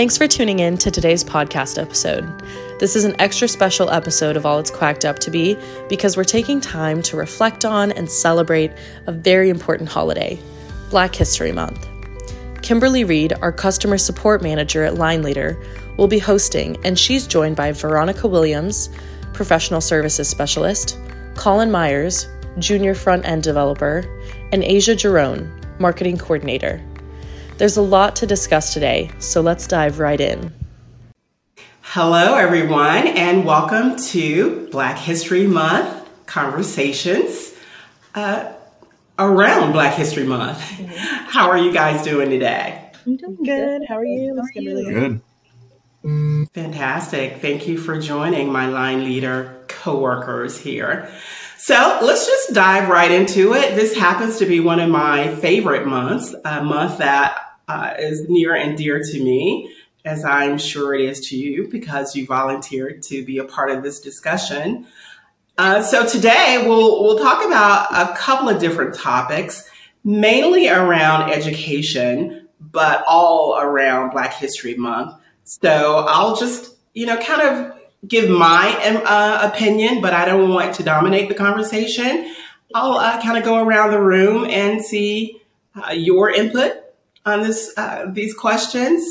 Thanks for tuning in to today's podcast episode. This is an extra special episode of All It's Quacked Up to Be because we're taking time to reflect on and celebrate a very important holiday, Black History Month. Kimberly Reed, our customer support manager at Line Leader, will be hosting, and she's joined by Veronica Williams, professional services specialist, Colin Myers, junior front end developer, and Asia Jerome, marketing coordinator. There's a lot to discuss today, so let's dive right in. Hello, everyone, and welcome to Black History Month conversations uh, around Black History Month. Mm-hmm. How are you guys doing today? I'm doing good. How are you? How are you? Good. Fantastic. Thank you for joining my line leader coworkers here. So let's just dive right into it. This happens to be one of my favorite months, a month that uh, is near and dear to me, as I'm sure it is to you because you volunteered to be a part of this discussion. Uh, so today we'll we'll talk about a couple of different topics, mainly around education, but all around Black History Month. So I'll just you know kind of give my uh, opinion, but I don't want to dominate the conversation. I'll uh, kind of go around the room and see uh, your input on this uh, these questions,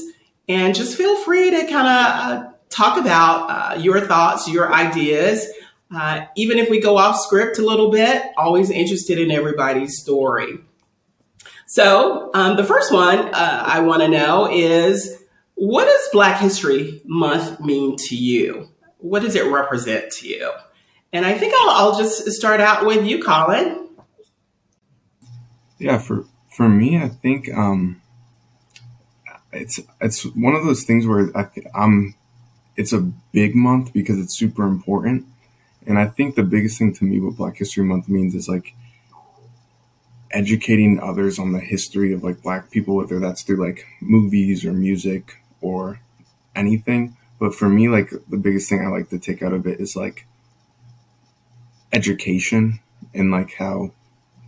and just feel free to kind of uh, talk about uh, your thoughts, your ideas. Uh, even if we go off script a little bit, always interested in everybody's story. So um, the first one uh, I want to know is, what does Black History Month mean to you? What does it represent to you? And I think I'll, I'll just start out with you, Colin. Yeah, for for me, I think um, it's it's one of those things where I I'm it's a big month because it's super important, and I think the biggest thing to me what Black History Month means is like educating others on the history of like Black people, whether that's through like movies or music or anything. But for me, like the biggest thing I like to take out of it is like education and like how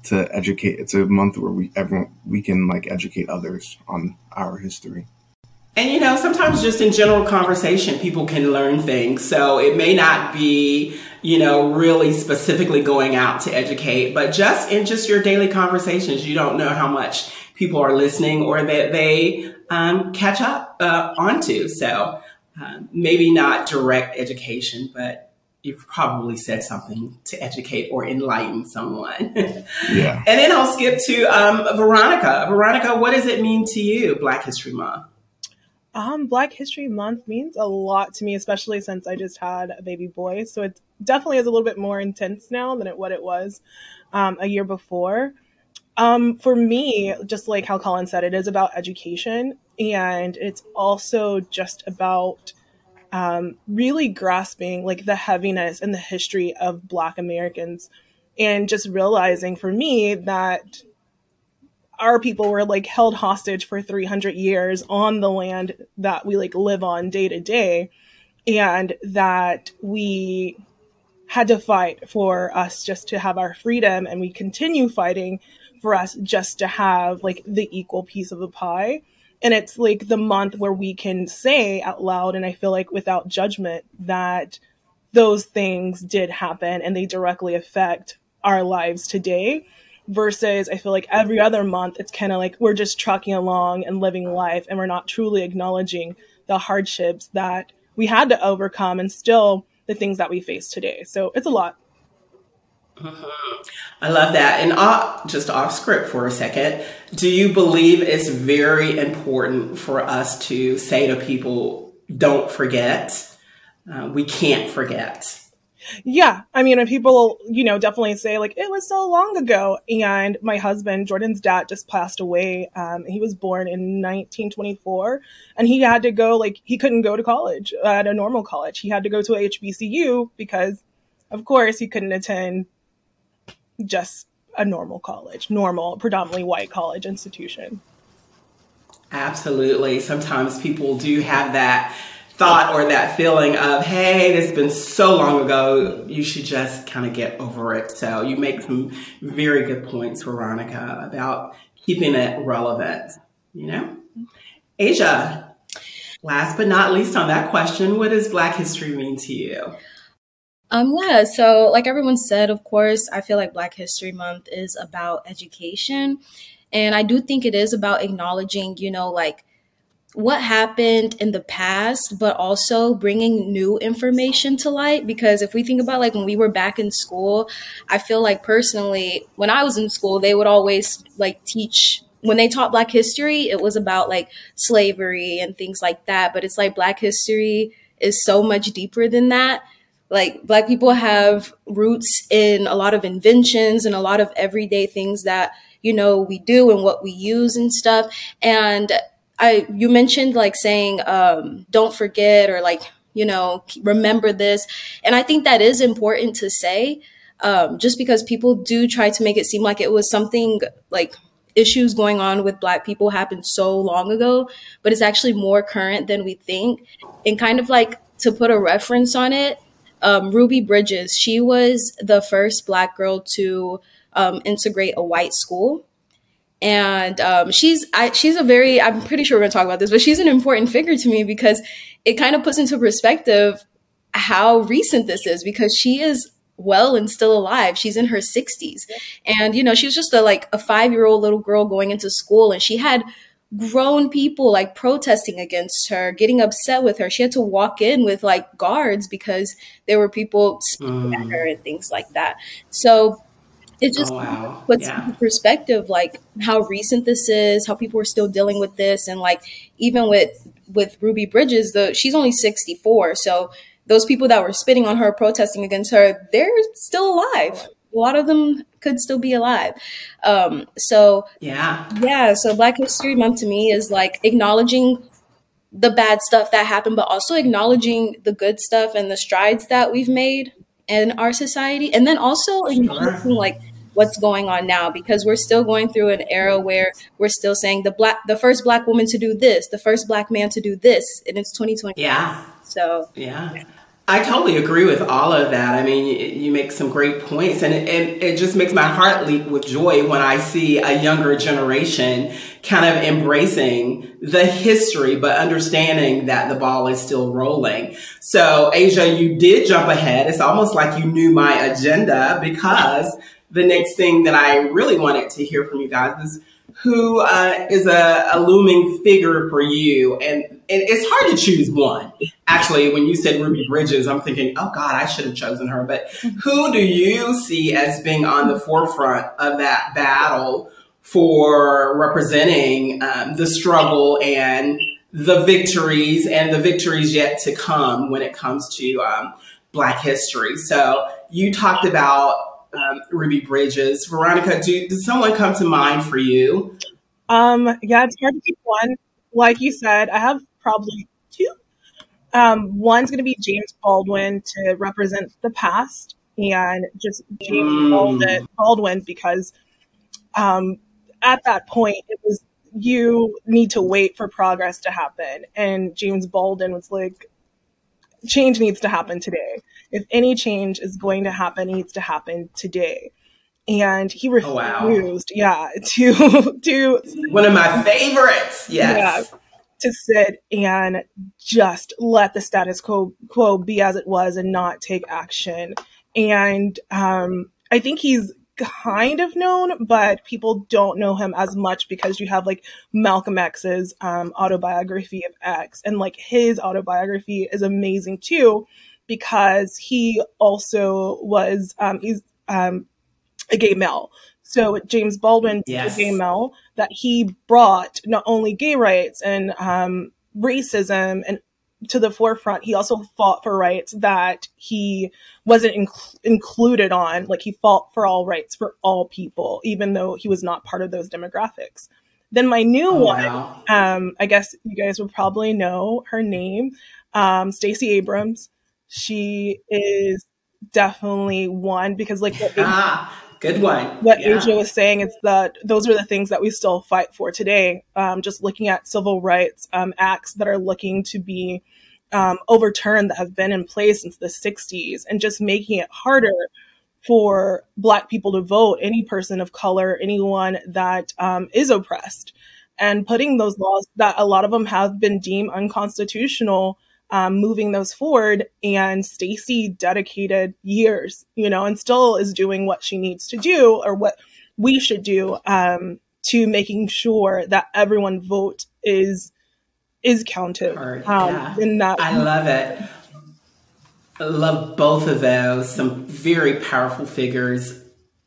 to educate. It's a month where we everyone we can like educate others on our history. And you know, sometimes just in general conversation, people can learn things. So it may not be, you know, really specifically going out to educate, but just in just your daily conversations, you don't know how much people are listening or that they um, catch up uh, onto. So uh, maybe not direct education, but you've probably said something to educate or enlighten someone. yeah. And then I'll skip to um, Veronica. Veronica, what does it mean to you, Black History Month? Um, Black History Month means a lot to me, especially since I just had a baby boy. So it definitely is a little bit more intense now than it, what it was um, a year before. Um, for me, just like how Colin said, it is about education and it's also just about um, really grasping like the heaviness and the history of Black Americans, and just realizing for me that our people were like held hostage for 300 years on the land that we like live on day to day, and that we had to fight for us just to have our freedom, and we continue fighting for us just to have like the equal piece of the pie and it's like the month where we can say out loud and i feel like without judgment that those things did happen and they directly affect our lives today versus i feel like every other month it's kind of like we're just trucking along and living life and we're not truly acknowledging the hardships that we had to overcome and still the things that we face today. So it's a lot I love that. And off, just off script for a second, do you believe it's very important for us to say to people, don't forget? Uh, we can't forget. Yeah. I mean, people, you know, definitely say, like, it was so long ago. And my husband, Jordan's dad, just passed away. Um, he was born in 1924 and he had to go, like, he couldn't go to college at a normal college. He had to go to a HBCU because, of course, he couldn't attend just a normal college, normal, predominantly white college institution. Absolutely. Sometimes people do have that thought or that feeling of, hey, this has been so long ago, you should just kind of get over it. So you make some very good points, Veronica, about keeping it relevant, you know? Asia. Last but not least on that question, what does Black history mean to you? Um, yeah, so like everyone said, of course, I feel like Black History Month is about education. And I do think it is about acknowledging, you know, like what happened in the past, but also bringing new information to light. Because if we think about like when we were back in school, I feel like personally, when I was in school, they would always like teach when they taught black history it was about like slavery and things like that but it's like black history is so much deeper than that like black people have roots in a lot of inventions and a lot of everyday things that you know we do and what we use and stuff and I you mentioned like saying um, don't forget or like you know remember this, and I think that is important to say. Um, just because people do try to make it seem like it was something like issues going on with black people happened so long ago, but it's actually more current than we think. And kind of like to put a reference on it, um, Ruby Bridges, she was the first black girl to um, integrate a white school. And um, she's I, she's a very I'm pretty sure we're gonna talk about this, but she's an important figure to me because it kind of puts into perspective how recent this is because she is well and still alive. She's in her 60s, and you know she was just a like a five year old little girl going into school, and she had grown people like protesting against her, getting upset with her. She had to walk in with like guards because there were people mm. at her and things like that. So it just oh, wow. puts yeah. into perspective like how recent this is, how people are still dealing with this, and like even with with Ruby Bridges, the she's only sixty four, so those people that were spitting on her, protesting against her, they're still alive. A lot of them could still be alive. Um, so yeah, yeah. So Black History Month to me is like acknowledging the bad stuff that happened, but also acknowledging the good stuff and the strides that we've made in our society, and then also acknowledging like what's going on now because we're still going through an era where we're still saying the black the first black woman to do this the first black man to do this and it's 2020 yeah so yeah I totally agree with all of that. I mean, you, make some great points, and it, it, just makes my heart leap with joy when I see a younger generation kind of embracing the history, but understanding that the ball is still rolling. So, Asia, you did jump ahead. It's almost like you knew my agenda because the next thing that I really wanted to hear from you guys is who uh, is a, a, looming figure for you? And, and, it's hard to choose one. Actually, when you said Ruby Bridges, I'm thinking, oh God, I should have chosen her. But who do you see as being on the forefront of that battle for representing um, the struggle and the victories and the victories yet to come when it comes to um, Black history? So you talked about um, Ruby Bridges. Veronica, do, does someone come to mind for you? Um, yeah, it's hard to pick one. Like you said, I have probably two. Um, one's going to be James Baldwin to represent the past, and just James mm. Baldwin, because um, at that point it was you need to wait for progress to happen, and James Baldwin was like, change needs to happen today if any change is going to happen, it needs to happen today. And he refused, oh, wow. yeah, to to one of my favorites. Yes. Yeah, to sit and just let the status quo, quo be as it was and not take action. And um, I think he's kind of known, but people don't know him as much because you have like Malcolm X's um, autobiography of X, and like his autobiography is amazing too because he also was um, he's um, a gay male. So James Baldwin, yes. gay male, that he brought not only gay rights and um, racism and to the forefront. He also fought for rights that he wasn't inc- included on. Like he fought for all rights for all people, even though he was not part of those demographics. Then my new oh, one, wow. um, I guess you guys would probably know her name, um, Stacey Abrams she is definitely one because like what ah, good one. What yeah. Asia was saying is that those are the things that we still fight for today. Um, just looking at civil rights um, acts that are looking to be um, overturned that have been in place since the 60s and just making it harder for black people to vote any person of color anyone that um, is oppressed and putting those laws that a lot of them have been deemed unconstitutional um, moving those forward. And Stacey dedicated years, you know, and still is doing what she needs to do or what we should do um, to making sure that everyone vote is is counted. Um, yeah. in that, I love it. I love both of those. Some very powerful figures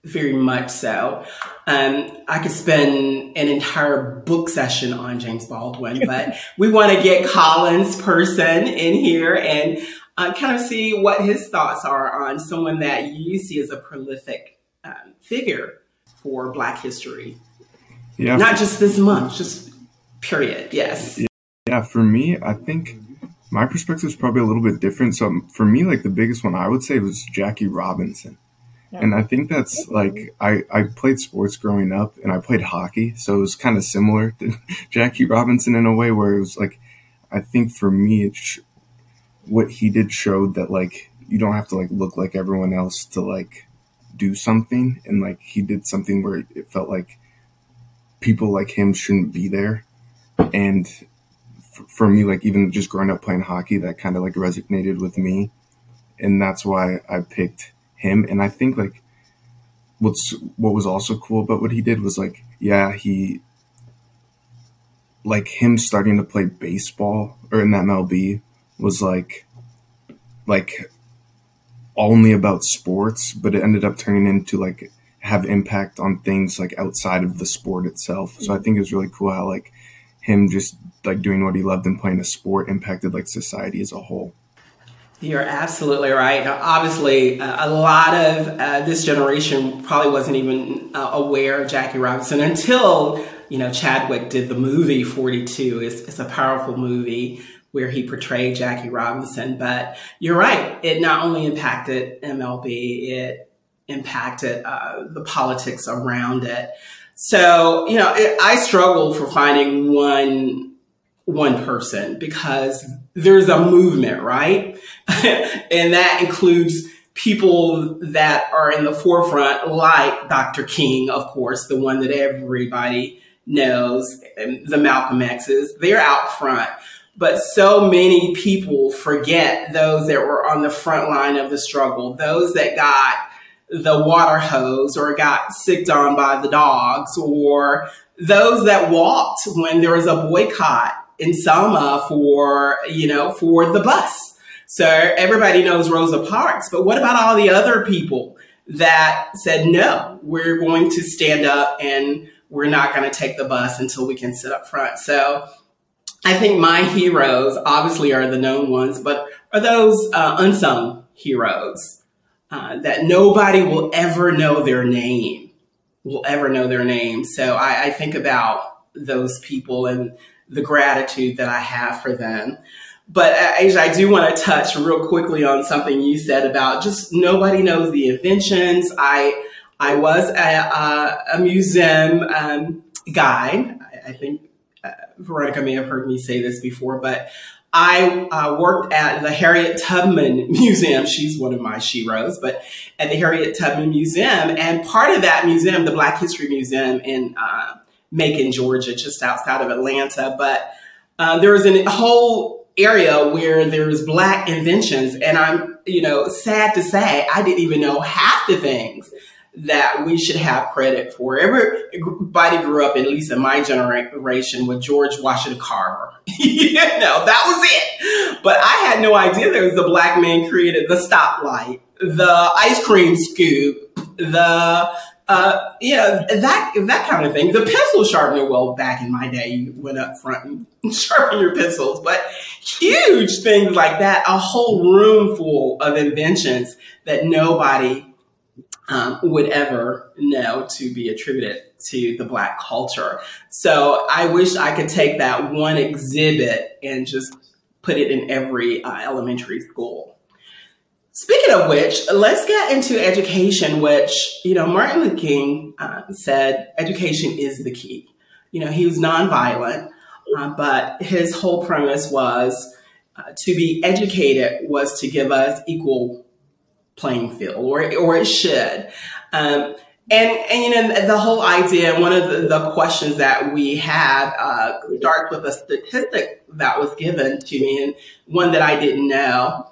very much so. Um, I could spend an entire book session on James Baldwin, but we want to get Colin's person in here and uh, kind of see what his thoughts are on someone that you see as a prolific um, figure for Black history. Yeah, not just this month, just period. Yes. Yeah, for me, I think my perspective is probably a little bit different. So for me, like the biggest one I would say was Jackie Robinson. And I think that's like I, I played sports growing up and I played hockey, so it was kind of similar to Jackie Robinson in a way where it was like I think for me sh- what he did showed that like you don't have to like look like everyone else to like do something and like he did something where it felt like people like him shouldn't be there. And f- for me like even just growing up playing hockey that kind of like resonated with me and that's why I picked him. And I think like what's what was also cool about what he did was like, yeah, he like him starting to play baseball or in that MLB was like like only about sports, but it ended up turning into like have impact on things like outside of the sport itself. So I think it was really cool how like him just like doing what he loved and playing a sport impacted like society as a whole. You're absolutely right. Obviously, uh, a lot of uh, this generation probably wasn't even uh, aware of Jackie Robinson until you know Chadwick did the movie 42. It's, it's, a powerful movie where he portrayed Jackie Robinson. But you're right; it not only impacted MLB, it impacted uh, the politics around it. So you know, it, I struggle for finding one one person because there's a movement, right? and that includes people that are in the forefront, like Dr. King, of course, the one that everybody knows, the Malcolm X's, they're out front. But so many people forget those that were on the front line of the struggle, those that got the water hose or got sicked on by the dogs or those that walked when there was a boycott in Selma for, you know, for the bus. So everybody knows Rosa Parks, but what about all the other people that said, no, we're going to stand up and we're not going to take the bus until we can sit up front. So I think my heroes obviously are the known ones, but are those uh, unsung heroes uh, that nobody will ever know their name, will ever know their name. So I, I think about those people and the gratitude that I have for them. But Asia, I do want to touch real quickly on something you said about just nobody knows the inventions. I I was a, a, a museum um. I, I think uh, Veronica may have heard me say this before, but I uh, worked at the Harriet Tubman Museum. She's one of my sheroes, but at the Harriet Tubman Museum, and part of that museum, the Black History Museum in uh, Macon, Georgia, just outside of Atlanta. But uh, there was a whole area where there was black inventions, and I'm, you know, sad to say, I didn't even know half the things that we should have credit for. Everybody grew up, at least in my generation, with George Washington Carver. you know, that was it. But I had no idea there was a black man created the stoplight, the ice cream scoop, the uh, yeah, that that kind of thing. The pencil sharpener, well, back in my day, you went up front and sharpened your pencils, but huge things like that, a whole room full of inventions that nobody um, would ever know to be attributed to the black culture. So I wish I could take that one exhibit and just put it in every uh, elementary school. Speaking of which, let's get into education, which, you know, Martin Luther King uh, said education is the key. You know, he was nonviolent, uh, but his whole premise was uh, to be educated was to give us equal playing field, or, or it should. Um, And, and you know the whole idea. One of the, the questions that we had uh, starts with a statistic that was given to me, and one that I didn't know,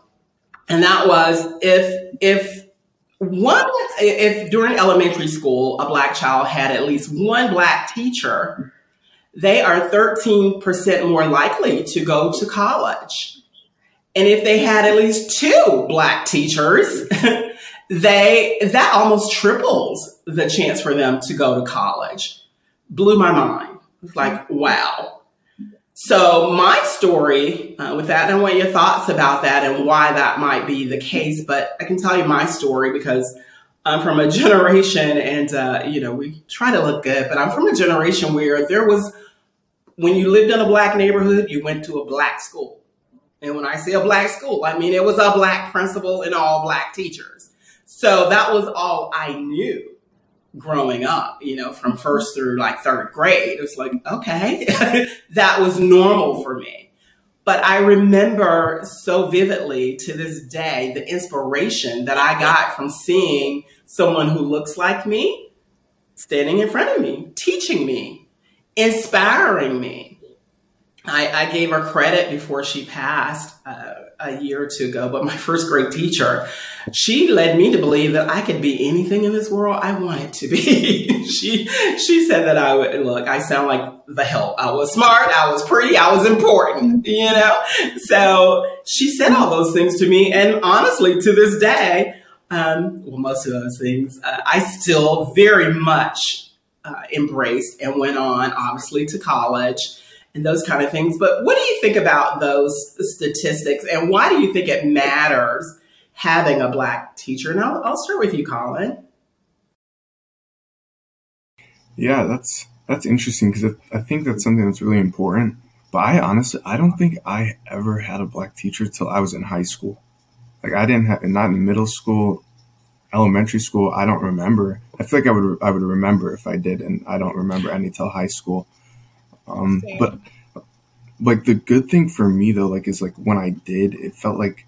and that was if if one if during elementary school a black child had at least one black teacher, they are thirteen percent more likely to go to college. And if they had at least two black teachers, they that almost triples the chance for them to go to college. Blew my mind. It's like, wow. So my story uh, with that, I want your thoughts about that and why that might be the case. But I can tell you my story because I'm from a generation, and uh, you know we try to look good, but I'm from a generation where there was when you lived in a black neighborhood, you went to a black school. And when I say a black school, I mean it was a black principal and all black teachers. So that was all I knew growing up, you know, from first mm-hmm. through like third grade. It was like, okay, that was normal for me. But I remember so vividly to this day the inspiration that I got from seeing someone who looks like me standing in front of me, teaching me, inspiring me I, I, gave her credit before she passed uh, a year or two ago, but my first grade teacher, she led me to believe that I could be anything in this world I wanted to be. she she said that I would look. I sound like the hell. I was smart. I was pretty. I was important. You know. So she said all those things to me, and honestly, to this day, um, well, most of those things, uh, I still very much uh, embraced and went on, obviously, to college and those kind of things. But what do you think about those statistics and why do you think it matters having a black teacher? And I'll, I'll start with you, Colin. Yeah, that's that's interesting because I think that's something that's really important. But I honestly, I don't think I ever had a black teacher till I was in high school. Like I didn't have, not in middle school, elementary school. I don't remember. I feel like I would, I would remember if I did, and I don't remember any till high school. Um, but like the good thing for me though, like is like when I did, it felt like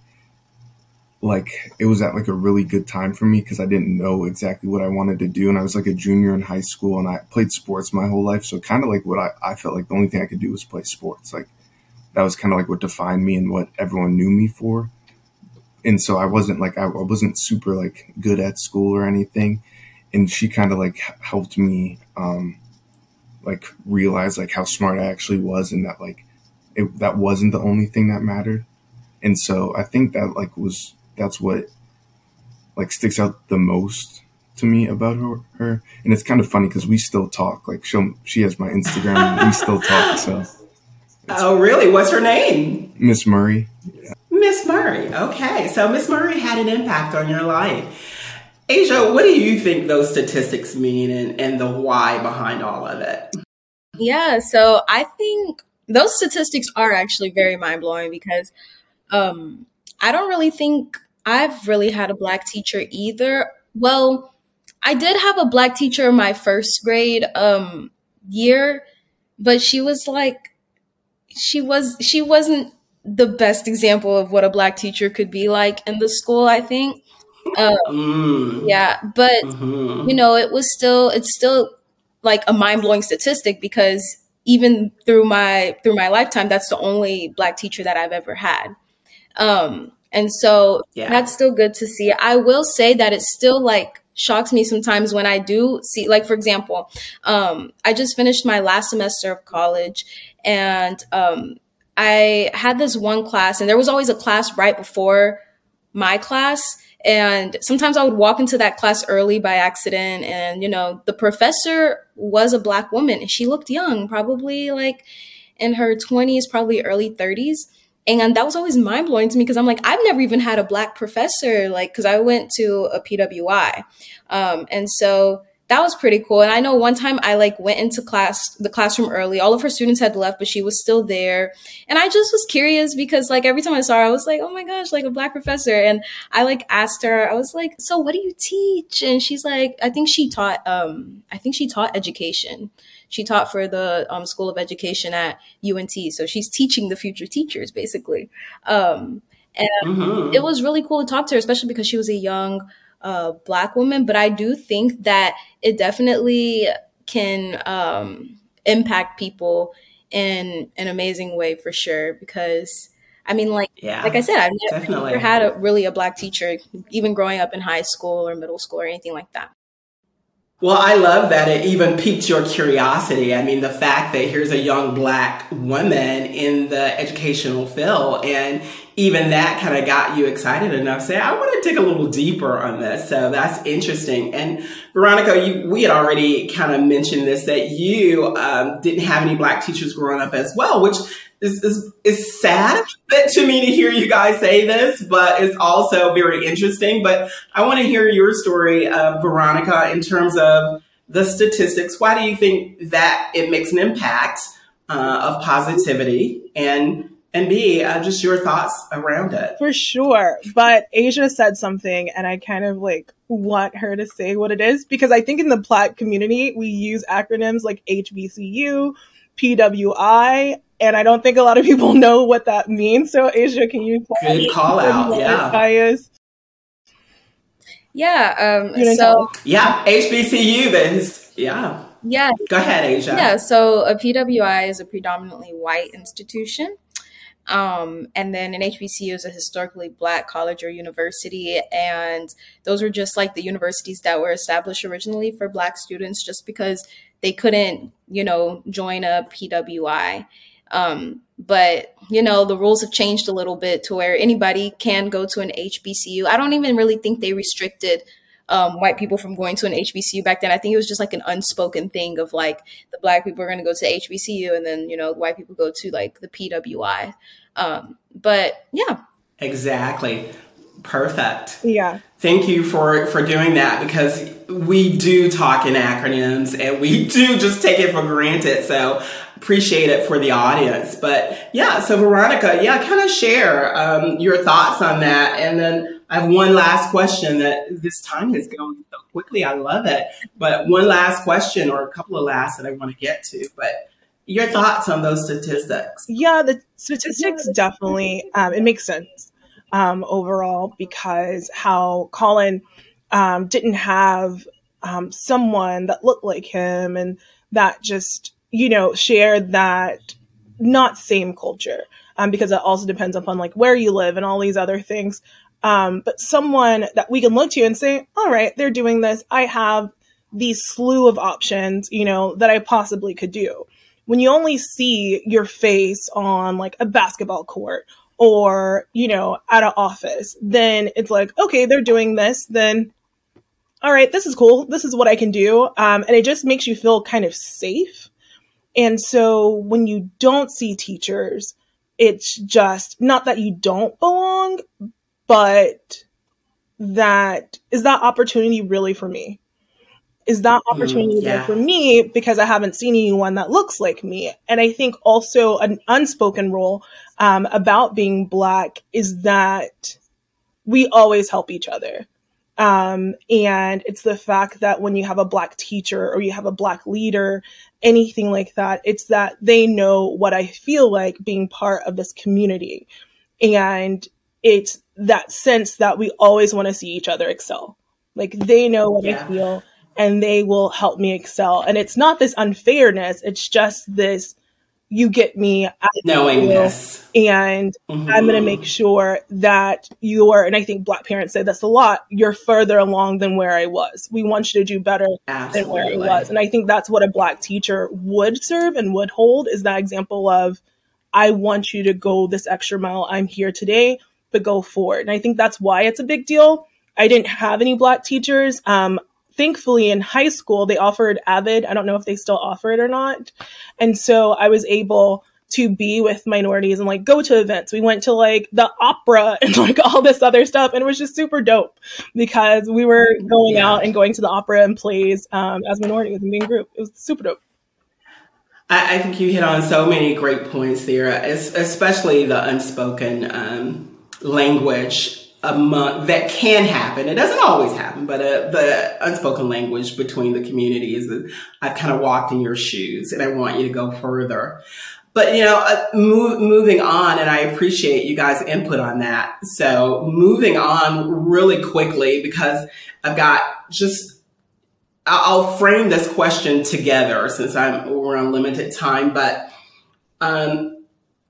like it was at like a really good time for me because I didn't know exactly what I wanted to do, and I was like a junior in high school, and I played sports my whole life. So kind of like what I, I felt like the only thing I could do was play sports. Like that was kind of like what defined me and what everyone knew me for. And so I wasn't like I, I wasn't super like good at school or anything, and she kind of like helped me um, like realize like how smart I actually was and that like it, that wasn't the only thing that mattered. And so I think that like was that's what like sticks out the most to me about her, her. and it's kind of funny because we still talk like she she has my instagram we still talk so. Oh really? What's her name? Miss murray. Miss murray. Okay. So miss murray had an impact on your life asia what do you think those statistics mean and, and the why behind all of it yeah, so I think those statistics are actually very mind blowing because um, I don't really think I've really had a black teacher either. Well, I did have a black teacher in my first grade um, year, but she was like, she was she wasn't the best example of what a black teacher could be like in the school. I think. Um, mm. Yeah, but mm-hmm. you know, it was still it's still like a mind-blowing statistic because even through my through my lifetime that's the only black teacher that I've ever had. Um and so yeah. that's still good to see. I will say that it still like shocks me sometimes when I do see like for example, um I just finished my last semester of college and um I had this one class and there was always a class right before my class and sometimes I would walk into that class early by accident. And, you know, the professor was a black woman and she looked young, probably like in her 20s, probably early 30s. And that was always mind blowing to me because I'm like, I've never even had a black professor, like, because I went to a PWI. Um, and so that was pretty cool. And I know one time I like went into class, the classroom early. All of her students had left, but she was still there. And I just was curious because like every time I saw her, I was like, oh my gosh, like a black professor. And I like asked her, I was like, so what do you teach? And she's like, I think she taught, um, I think she taught education. She taught for the um, School of Education at UNT. So she's teaching the future teachers basically. Um, and mm-hmm. it was really cool to talk to her, especially because she was a young uh, black women, but I do think that it definitely can um, impact people in an amazing way for sure. Because I mean, like yeah, like I said, I've never, never had a really a black teacher, even growing up in high school or middle school or anything like that. Well, I love that it even piqued your curiosity. I mean, the fact that here's a young black woman in the educational field, and even that kind of got you excited enough say, I want to dig a little deeper on this. So that's interesting. And Veronica, you, we had already kind of mentioned this that you um, didn't have any black teachers growing up as well, which is, is, is sad to me to hear you guys say this, but it's also very interesting. But I want to hear your story, Veronica, in terms of the statistics. Why do you think that it makes an impact uh, of positivity? And and B, uh, just your thoughts around it. For sure. But Asia said something, and I kind of like want her to say what it is because I think in the Black community, we use acronyms like HBCU, PWI, and I don't think a lot of people know what that means. So, Asia, can you good call out? Yeah. Bias? Yeah. Um, so yeah, HBCU. Then yeah. Yeah. Go ahead, Asia. Yeah. So a PWI is a predominantly white institution. Um, and then an HBCU is a historically black college or university. And those were just like the universities that were established originally for black students just because they couldn't, you know, join a PWI. Um, but you know, the rules have changed a little bit to where anybody can go to an HBCU. I don't even really think they restricted um, white people from going to an HBCU back then. I think it was just like an unspoken thing of like the black people are going to go to HBCU and then, you know, white people go to like the PWI. Um, but yeah. Exactly. Perfect. Yeah. Thank you for for doing that because we do talk in acronyms and we do just take it for granted. So appreciate it for the audience. But yeah, so Veronica, yeah, kind of share um, your thoughts on that, and then I have one last question. That this time is going so quickly. I love it. But one last question, or a couple of last that I want to get to, but your thoughts on those statistics? Yeah, the statistics definitely um, it makes sense um, overall because how Colin um, didn't have um, someone that looked like him and that just you know shared that not same culture um, because it also depends upon like where you live and all these other things. Um, but someone that we can look to and say, all right, they're doing this. I have these slew of options, you know, that I possibly could do when you only see your face on like a basketball court or, you know, at an office, then it's like, okay, they're doing this, then all right, this is cool. This is what I can do. Um, and it just makes you feel kind of safe. And so when you don't see teachers, it's just not that you don't belong, but that is that opportunity really for me? is that mm, opportunity mm, yeah. there for me because I haven't seen anyone that looks like me. And I think also an unspoken rule um, about being black is that we always help each other. Um, and it's the fact that when you have a black teacher or you have a black leader, anything like that, it's that they know what I feel like being part of this community. And it's that sense that we always want to see each other excel. Like they know what yeah. I feel and they will help me excel. And it's not this unfairness, it's just this you get me knowing this and mm-hmm. i'm going to make sure that you're and i think black parents say this a lot you're further along than where i was we want you to do better Absolutely. than where i was and i think that's what a black teacher would serve and would hold is that example of i want you to go this extra mile i'm here today but go forward. And i think that's why it's a big deal. I didn't have any black teachers. Um, thankfully in high school they offered AVID. I don't know if they still offer it or not. And so i was able to be with minorities and like go to events. We went to like the opera and like all this other stuff and it was just super dope because we were going out and going to the opera and plays um, as minorities and being group. It was super dope. I, I, think you hit on so many great points there especially the unspoken um, language among that can happen. It doesn't always happen, but uh, the unspoken language between the communities. I've kind of walked in your shoes, and I want you to go further. but you know, uh, move, moving on, and I appreciate you guys' input on that. So moving on really quickly because I've got just I'll frame this question together since I'm we're on limited time, but um,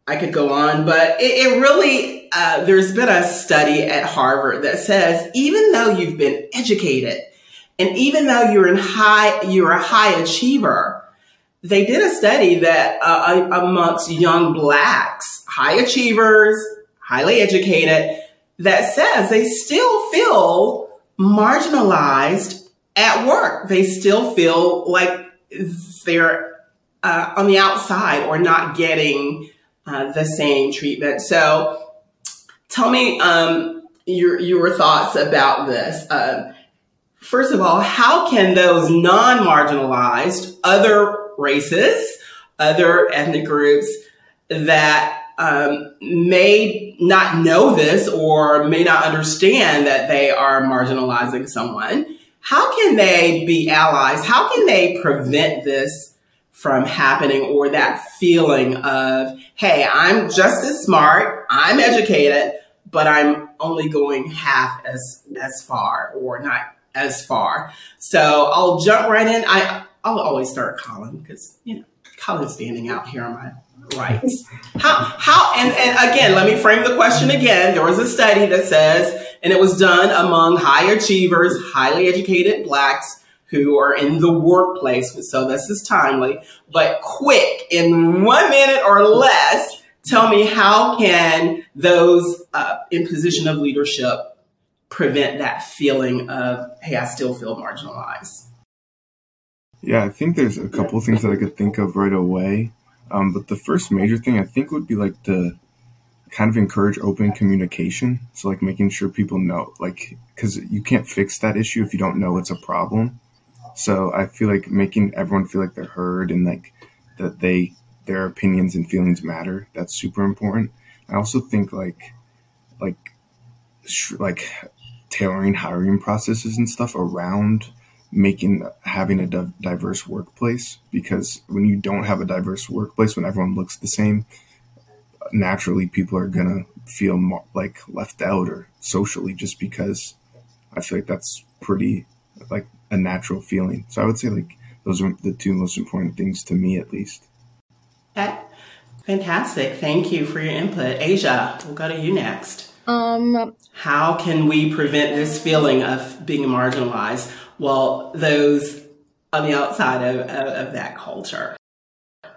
I could go on, but it, it really uh, there's been a study at Harvard that says even though you've been educated and even though you're in high you're a high achiever, they did a study that uh, amongst young blacks, high achievers, highly educated, that says they still feel marginalized at work. They still feel like they're uh, on the outside or not getting uh, the same treatment. So tell me um, your, your thoughts about this. Uh, first of all, how can those non-marginalized other races, other ethnic groups that um, may not know this or may not understand that they are marginalizing someone, how can they be allies? How can they prevent this from happening or that feeling of, hey, I'm just as smart, I'm educated, but I'm only going half as as far or not as far. So I'll jump right in. I I'll always start Colin because you know Colin's standing out here on my rights. How, how, and, and again, let me frame the question again. There was a study that says, and it was done among high achievers, highly educated blacks who are in the workplace. So this is timely, but quick in one minute or less. Tell me how can those uh, in position of leadership prevent that feeling of, hey, I still feel marginalized? Yeah, I think there's a couple things that I could think of right away. Um, but the first major thing I think would be like to kind of encourage open communication. So like making sure people know, like, because you can't fix that issue if you don't know it's a problem. So I feel like making everyone feel like they're heard and like that they their opinions and feelings matter. That's super important. I also think like like sh- like tailoring hiring processes and stuff around making having a diverse workplace because when you don't have a diverse workplace when everyone looks the same naturally people are gonna feel more, like left out or socially just because i feel like that's pretty like a natural feeling. So i would say like those are the two most important things to me at least. Fantastic. Thank you for your input. Asia we'll go to you next. Um how can we prevent this feeling of being marginalized? Well, those on the outside of, of, of that culture.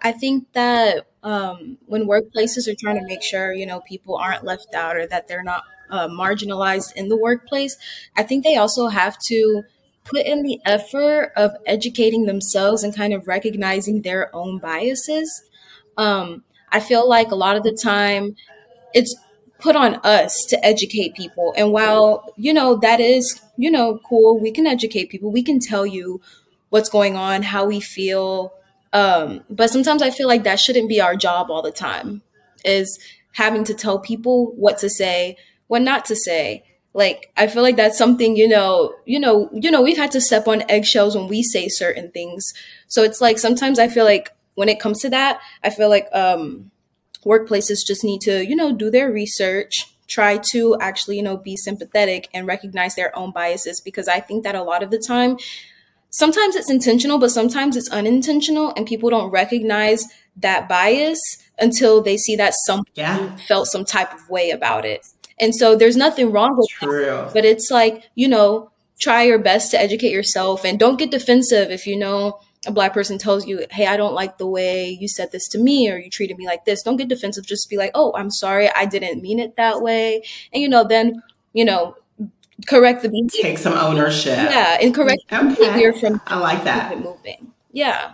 I think that um, when workplaces are trying to make sure, you know, people aren't left out or that they're not uh, marginalized in the workplace, I think they also have to put in the effort of educating themselves and kind of recognizing their own biases. Um, I feel like a lot of the time it's put on us to educate people. And while, you know, that is, you know, cool, we can educate people, we can tell you what's going on, how we feel. Um, but sometimes I feel like that shouldn't be our job all the time, is having to tell people what to say, what not to say. Like I feel like that's something, you know, you know, you know, we've had to step on eggshells when we say certain things. So it's like sometimes I feel like when it comes to that, I feel like um workplaces just need to, you know, do their research, try to actually, you know, be sympathetic and recognize their own biases because I think that a lot of the time, sometimes it's intentional, but sometimes it's unintentional and people don't recognize that bias until they see that someone yeah. felt some type of way about it. And so there's nothing wrong with True. that. But it's like, you know, try your best to educate yourself and don't get defensive if you know a black person tells you, Hey, I don't like the way you said this to me or you treated me like this, don't get defensive. Just be like, Oh, I'm sorry. I didn't mean it that way. And, you know, then, you know, correct the behavior. Take some ownership. Yeah. And correct okay. behavior from I like that. Moving. Yeah.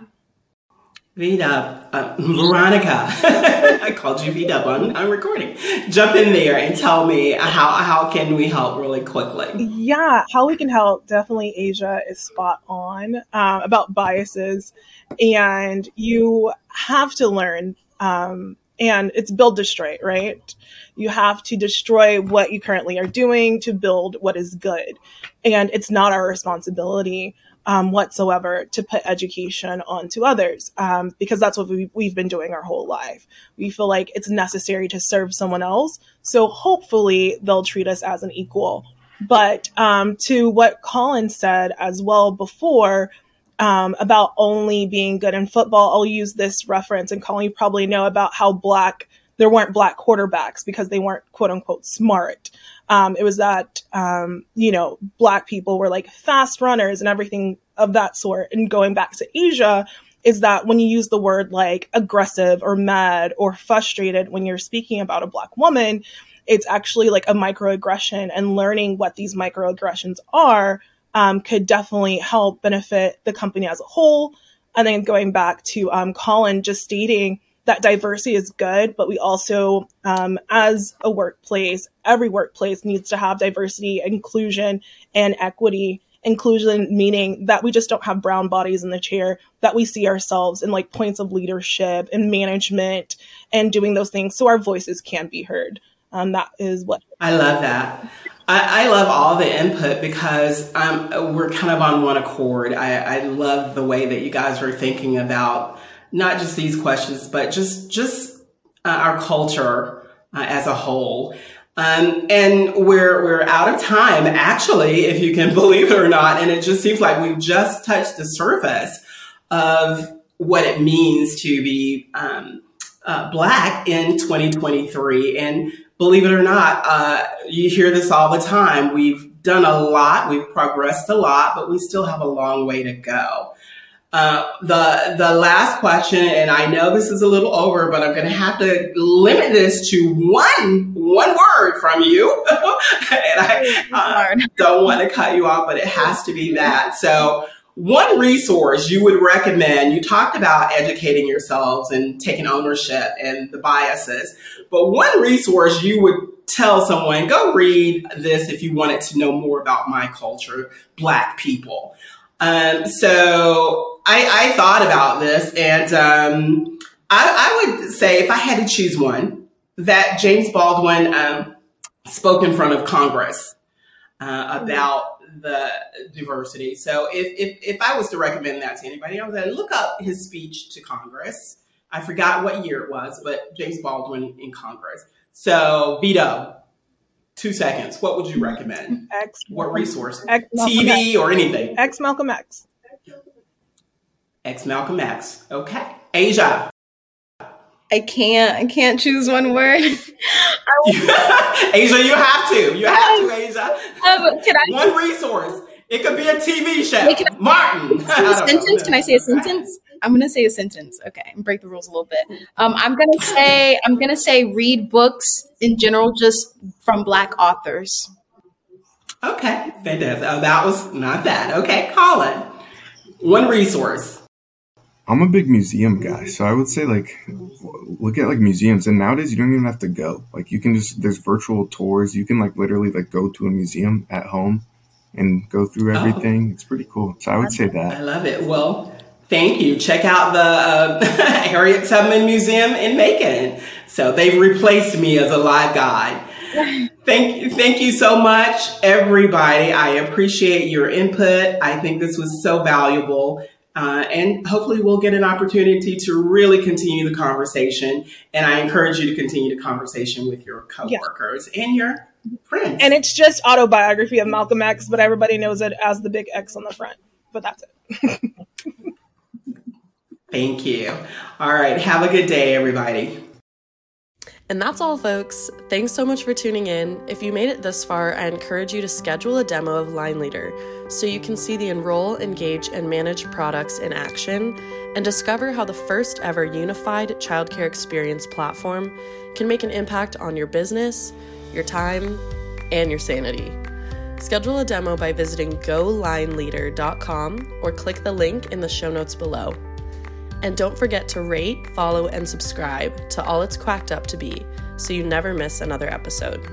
V-Dub, uh, Veronica, I called you V-Dub on, on recording. Jump in there and tell me how, how can we help really quickly? Yeah, how we can help. Definitely Asia is spot on um, about biases. And you have to learn, um, and it's build destroy, right? You have to destroy what you currently are doing to build what is good. And it's not our responsibility um, whatsoever to put education onto others um, because that's what we, we've been doing our whole life. We feel like it's necessary to serve someone else. So hopefully they'll treat us as an equal. But um, to what Colin said as well before, um, about only being good in football. I'll use this reference, and Colin, you probably know about how black there weren't black quarterbacks because they weren't quote unquote smart. Um, it was that um, you know black people were like fast runners and everything of that sort. And going back to Asia, is that when you use the word like aggressive or mad or frustrated when you're speaking about a black woman, it's actually like a microaggression and learning what these microaggressions are um, could definitely help benefit the company as a whole. And then going back to um, Colin just stating that diversity is good, but we also, um, as a workplace, every workplace needs to have diversity, inclusion, and equity. Inclusion meaning that we just don't have brown bodies in the chair, that we see ourselves in like points of leadership and management and doing those things so our voices can be heard. Um, that is what I love that. I, I, love all the input because um, we're kind of on one accord. I, I, love the way that you guys are thinking about not just these questions, but just just uh, our culture uh, as a whole. Um, and we're we're out of time, actually, if you can believe it or not. And it just seems like we've just touched the surface of what it means to be um, uh, black in 2023 and believe it or not, uh, you hear this all the time. We've done a lot, we've progressed a lot, but we still have a long way to go. Uh, the the last question, and I know this is a little over, but I'm going to have to limit this to one one word from you, and I uh, don't want to cut you off, but it has to be that. So, one resource you would recommend. You talked about educating yourselves and taking ownership and the biases. But one resource you would tell someone, go read this if you wanted to know more about my culture, Black people. Um, so I, I, thought about this and um, I, I, would say if I had to choose one, that James Baldwin um, spoke in front of Congress uh, about the diversity. So if, if, if I was to recommend that to anybody, I would say look up his speech to Congress I forgot what year it was, but James Baldwin in Congress. So, Vito, two seconds. What would you recommend? X. What resource? X TV X. or anything? X Malcolm X. X Malcolm X. Okay. Asia. I can't. I can't choose one word. Asia, you have to. You have to, Asia. Um, can I? One resource. It could be a TV show. Wait, Martin. A sentence? Can I say a sentence? I'm gonna say a sentence. Okay, and break the rules a little bit. Um, I'm gonna say I'm gonna say read books in general, just from Black authors. Okay, fantastic. Oh, that was not that. Okay, Colin, one resource. I'm a big museum guy, so I would say like look at like museums. And nowadays, you don't even have to go. Like you can just there's virtual tours. You can like literally like go to a museum at home and go through oh. everything. Oh. It's pretty cool. So I would say that. I love it. Well, Thank you. Check out the uh, Harriet Tubman Museum in Macon. So they've replaced me as a live guide. Thank you. Thank you so much, everybody. I appreciate your input. I think this was so valuable. Uh, and hopefully we'll get an opportunity to really continue the conversation. And I encourage you to continue the conversation with your coworkers yeah. and your friends. And it's just autobiography of Malcolm X, but everybody knows it as the big X on the front. But that's it. Thank you. All right. Have a good day, everybody. And that's all, folks. Thanks so much for tuning in. If you made it this far, I encourage you to schedule a demo of Line Leader so you can see the enroll, engage, and manage products in action and discover how the first ever unified childcare experience platform can make an impact on your business, your time, and your sanity. Schedule a demo by visiting golineleader.com or click the link in the show notes below. And don't forget to rate, follow, and subscribe to All It's Quacked Up to Be so you never miss another episode.